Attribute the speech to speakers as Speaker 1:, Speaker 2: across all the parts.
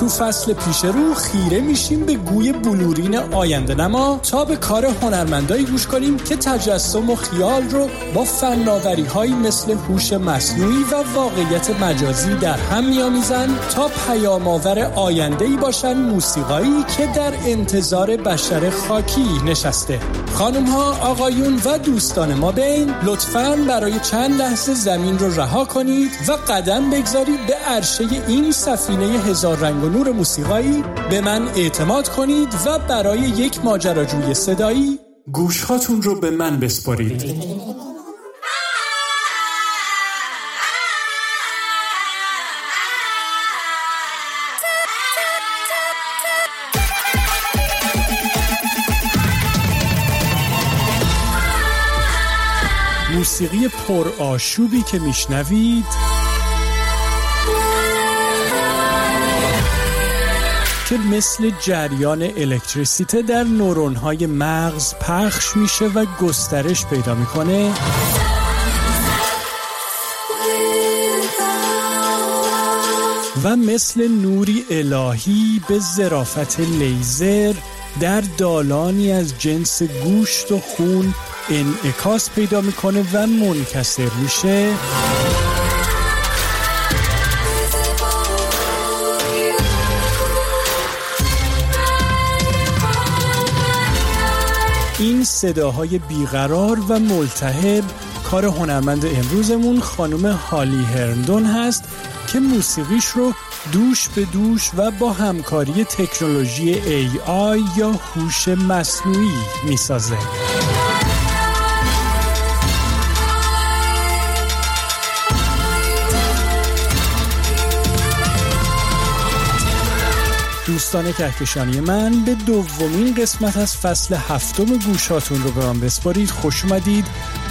Speaker 1: تو فصل پیش رو خیره میشیم به گوی بلورین آینده نما تا به کار هنرمندایی گوش کنیم که تجسم و خیال رو با فناوری هایی مثل هوش مصنوعی و واقعیت مجازی در هم میآمیزند تا پیام آور آینده ای باشن موسیقایی که در انتظار بشر خاکی نشسته. خانم ها آقایون و دوستان ما بین لطفا برای چند لحظه زمین رو رها کنید و قدم بگذارید به عرشه این سفینه هزار رنگ و نور موسیقایی به من اعتماد کنید و برای یک ماجراجوی صدایی گوشهاتون رو به من بسپارید. موسیقی پر آشوبی که میشنوید که مثل جریان الکتریسیته در نورون های مغز پخش میشه و گسترش پیدا می‌کنه. و مثل نوری الهی به زرافت لیزر در دالانی از جنس گوشت و خون انعکاس پیدا می‌کنه و منکسر میشه. این صداهای بیقرار و ملتهب کار هنرمند امروزمون خانم هالی هرندون هست که موسیقیش رو دوش به دوش و با همکاری تکنولوژی AI یا هوش مصنوعی می‌سازه. دوستان کهکشانی من به دومین قسمت از فصل هفتم گوشاتون رو به من بسپارید. خوش اومدید.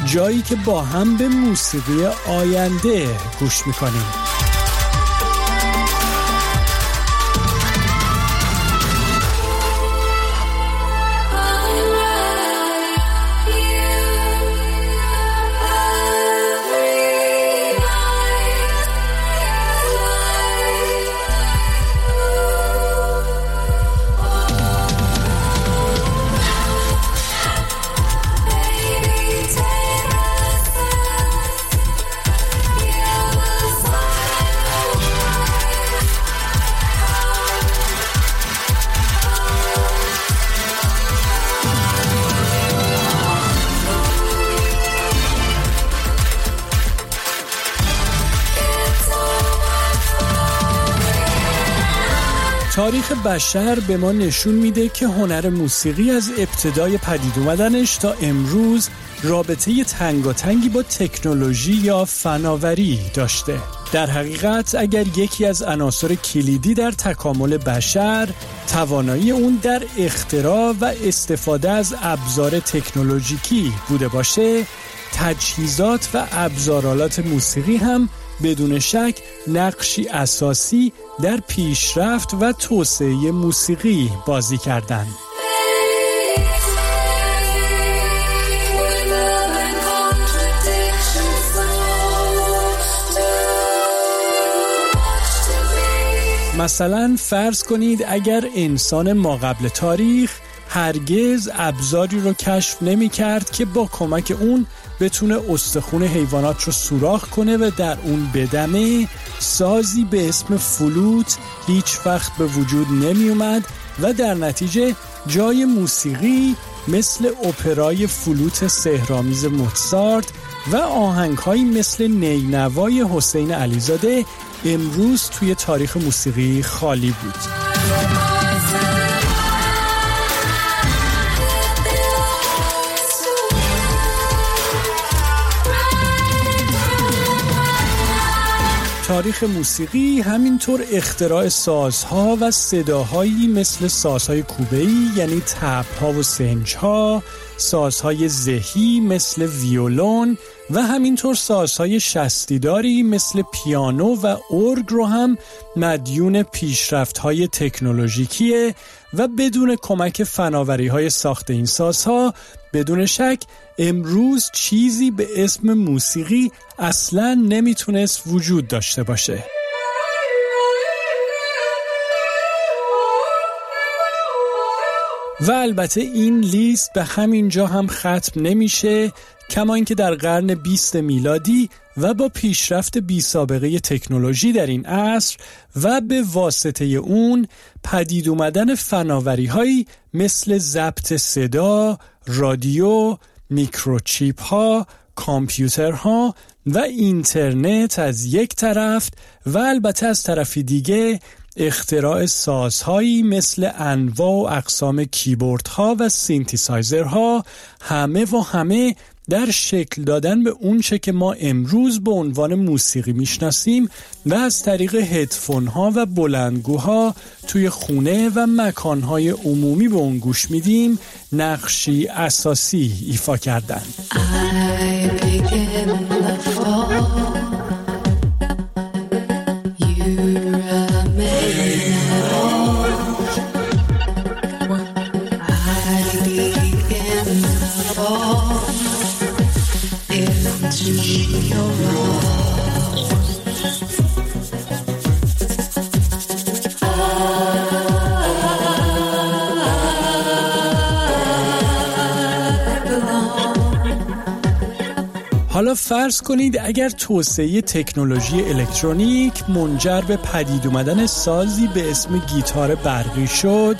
Speaker 1: جایی که با هم به موسیقی آینده گوش می‌کنیم. تاریخ بشر به ما نشون میده که هنر موسیقی از ابتدای پدید اومدنش تا امروز رابطه تنگاتنگی با تکنولوژی یا فناوری داشته. در حقیقت اگر یکی از عناصر کلیدی در تکامل بشر توانایی اون در اختراع و استفاده از ابزار تکنولوژیکی بوده باشه تجهیزات و ابزارالات موسیقی هم بدون شک نقشی اساسی در پیشرفت و توسعه موسیقی بازی کردند. مثلا فرض کنید اگر انسان ما قبل تاریخ هرگز ابزاری رو کشف نمی کرد که با کمک اون بتونه استخون حیوانات رو سوراخ کنه و در اون بدمه سازی به اسم فلوت هیچ وقت به وجود نمی اومد و در نتیجه جای موسیقی مثل اپرای فلوت سهرامیز موتسارت و آهنگهایی مثل نینوای حسین علیزاده امروز توی تاریخ موسیقی خالی بود. تاریخ موسیقی همینطور اختراع سازها و صداهایی مثل سازهای کوبه‌ای یعنی تبها و سنجها، سازهای زهی مثل ویولون و همینطور سازهای شستیداری مثل پیانو و ارگ رو هم مدیون پیشرفت های تکنولوژیکیه و بدون کمک فناوری های ساخت این سازها بدون شک امروز چیزی به اسم موسیقی اصلا نمی‌تونست وجود داشته باشه. و البته این لیست به همین جا هم ختم نمیشه کما اینکه در قرن 20 میلادی و با پیشرفت بی سابقه تکنولوژی در این عصر و به واسطه اون پدید اومدن فناوری هایی مثل ضبط صدا، رادیو، میکروچیپ ها، کامپیوترها و اینترنت از یک طرف و البته از طرفی دیگه اختراع سازهایی مثل انواع و اقسام کیبوردها و سینتیسایزرها همه و همه در شکل دادن به اونچه که ما امروز به عنوان موسیقی می‌شناسیم و از طریق هدفون ها و بلندگوها توی خونه و مکان های عمومی به اون گوش میدیم نقشی اساسی ایفا کردن. حالا فرض کنید اگر توسعه تکنولوژی الکترونیک منجر به پدید اومدن سازی به اسم گیتار برقی شد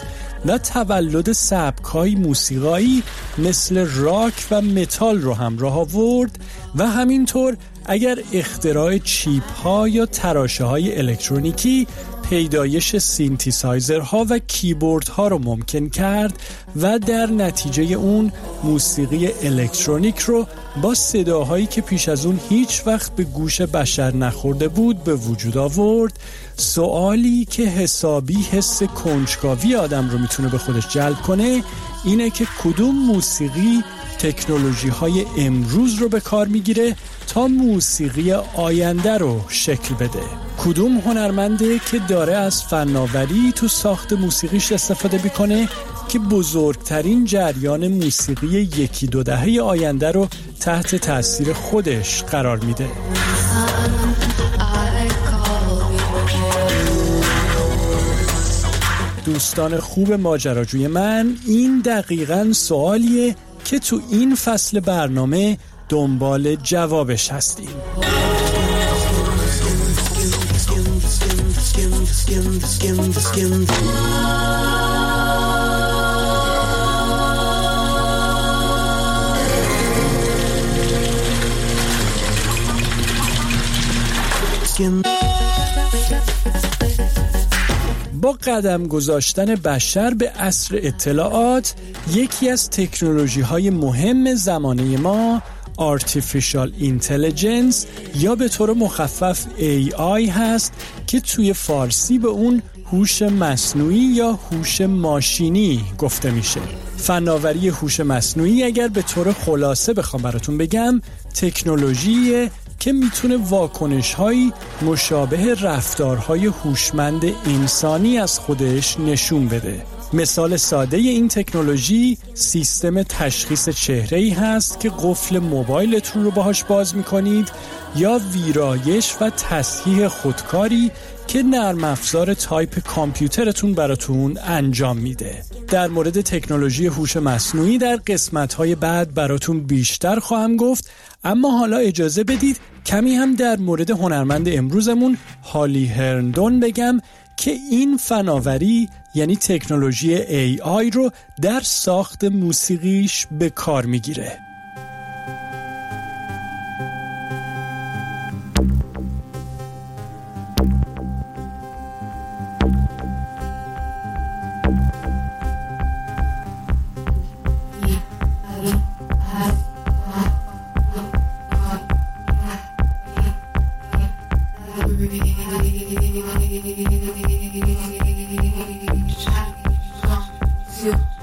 Speaker 1: و تولد سبکای موسیقایی مثل راک و متال رو همراه آورد و همینطور اگر اختراع چیپ ها یا تراشه های الکترونیکی پیدایش سینتیسایزرها و کیبورد ها رو ممکن کرد و در نتیجه اون موسیقی الکترونیک رو با صداهایی که پیش از اون هیچ وقت به گوش بشر نخورده بود به وجود آورد. سوالی که حسابی حس کنجکاوی آدم رو می‌تونه به خودش جلب کنه اینه که کدوم موسیقی تکنولوژی های امروز رو به کار می‌گیره تا موسیقی آینده رو شکل بده. کدوم هنرمنده که داره از فناوری تو ساخت موسیقیش استفاده می‌کنه که بزرگترین جریان موسیقی یکی دو دهه آینده رو تحت تاثیر خودش قرار میده. دوستان خوب ماجراجوی من این دقیقا سوالیه که تو این فصل برنامه دنبال جوابش هستیم. قدم گذاشتن بشر به عصر اطلاعات یکی از تکنولوژی های مهم زمانه ما Artificial Intelligence یا به طور مخفف AI هست که توی فارسی به اون هوش مصنوعی یا هوش ماشینی گفته میشه. فناوری هوش مصنوعی اگر به طور خلاصه بخوام براتون بگم تکنولوژی که می‌تونه واکنش هایی مشابه رفتارهای هوشمند انسانی از خودش نشون بده. مثال ساده این تکنولوژی سیستم تشخیص چهره ای هست که قفل موبایلتون رو باهاش باز می‌کنید یا ویرایش و تصحیح خودکاری که نرم افزار تایپ کامپیوترتون براتون انجام میده. در مورد تکنولوژی هوش مصنوعی در قسمت های بعد براتون بیشتر خواهم گفت اما حالا اجازه بدید کمی هم در مورد هنرمند امروزمون هالی هرندون بگم که این فناوری یعنی تکنولوژی AI رو در ساخت موسیقیش به کار می‌گیره. you.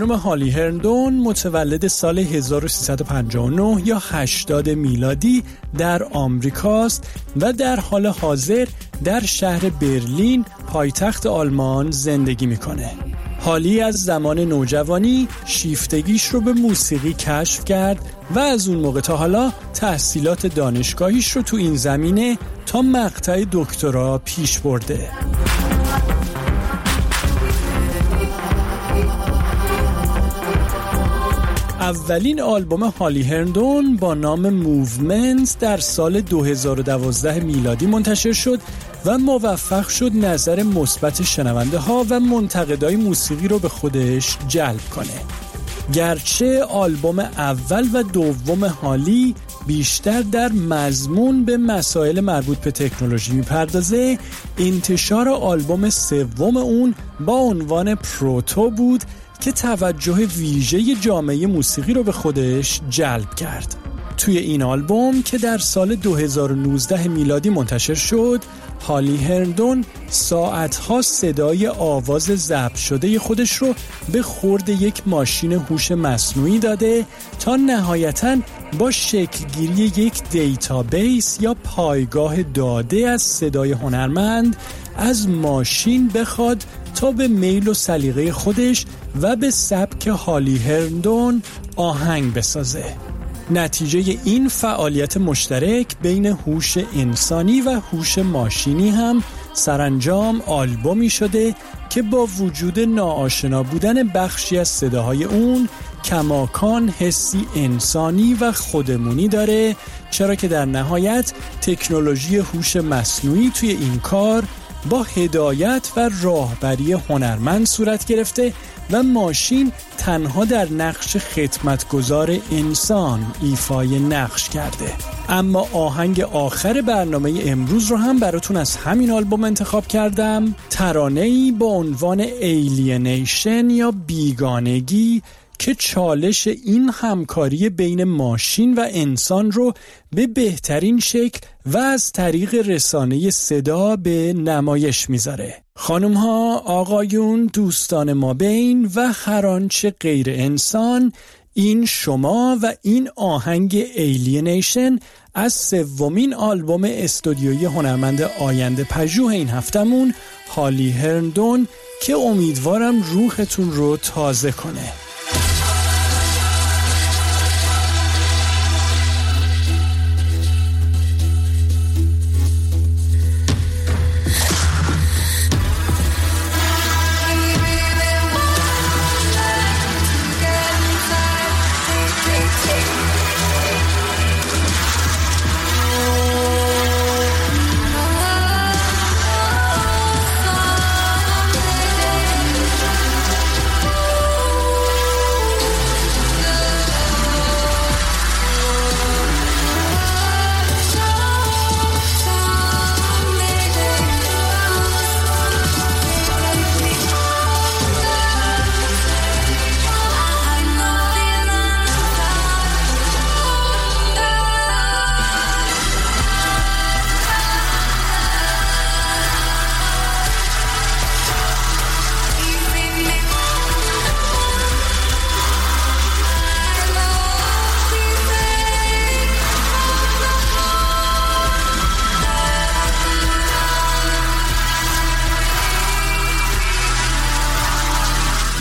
Speaker 1: خانم هالی هرندون متولد سال 1359 یا 80 میلادی در آمریکاست و در حال حاضر در شهر برلین پایتخت آلمان زندگی می‌کنه. هالی از زمان نوجوانی شیفتگیش رو به موسیقی کشف کرد و از اون موقع تا حالا تحصیلات دانشگاهیش رو تو این زمینه تا مقطع دکترا پیش برده. اولین آلبوم هالی هرندون با نام Movement در سال 2012 میلادی منتشر شد و موفق شد نظر مثبت شنونده ها و منتقدای موسیقی رو به خودش جلب کنه. گرچه آلبوم اول و دوم هالی بیشتر در مضمون به مسائل مربوط به تکنولوژی می‌پردازه انتشار آلبوم سوم اون با عنوان پروتو بود که توجه ویژه جامعه موسیقی رو به خودش جلب کرد. توی این آلبوم که در سال 2019 میلادی منتشر شد هالی هرندون ساعتها صدای آواز ضبط شده خودش رو به خورد یک ماشین هوش مصنوعی داده تا نهایتا با شکلگیری یک database یا پایگاه داده از صدای هنرمند از ماشین بخواد تا به میل و سلیقه خودش و به سبک هالی هرندون آهنگ بسازه. نتیجه این فعالیت مشترک بین هوش انسانی و هوش ماشینی هم سرانجام آلبومی شده که با وجود ناآشنا بودن بخشی از صداهای اون کماکان حسی انسانی و خودمونی داره چرا که در نهایت تکنولوژی هوش مصنوعی توی این کار با هدایت و راهبری هنرمند صورت گرفته و ماشین تنها در نقش خدمتگزار انسان ایفای نقش کرده. اما آهنگ آخر برنامه امروز رو هم براتون از همین آلبوم انتخاب کردم. ترانه ای با عنوان Alienation یا بیگانگی که چالش این همکاری بین ماشین و انسان رو به بهترین شکل و از طریق رسانه صدا به نمایش می‌ذاره. خانم ها، آقایون، دوستان ما بین و هر آنچه غیر انسان این شما و این آهنگ Alienation از سومین آلبوم استودیویی هنرمند آینده پژوه این هفتمون Holly Herndon که امیدوارم روحتون رو تازه کنه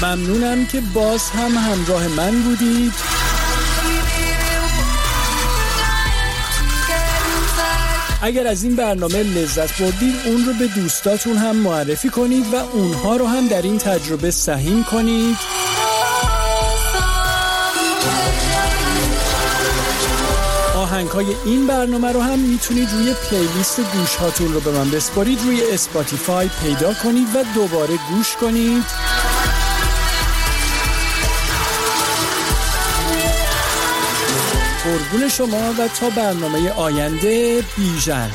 Speaker 1: ممنونم که باز هم همراه من بودید. اگر از این برنامه لذت بردید اون رو به دوستاتون هم معرفی کنید و اونها رو هم در این تجربه سهیم کنید. آهنگ های این برنامه رو هم می‌تونید روی playlist گوش هاتون رو به من بسپارید روی Spotify پیدا کنید و دوباره گوش کنید. قربون شما و تا برنامه آینده بیژن.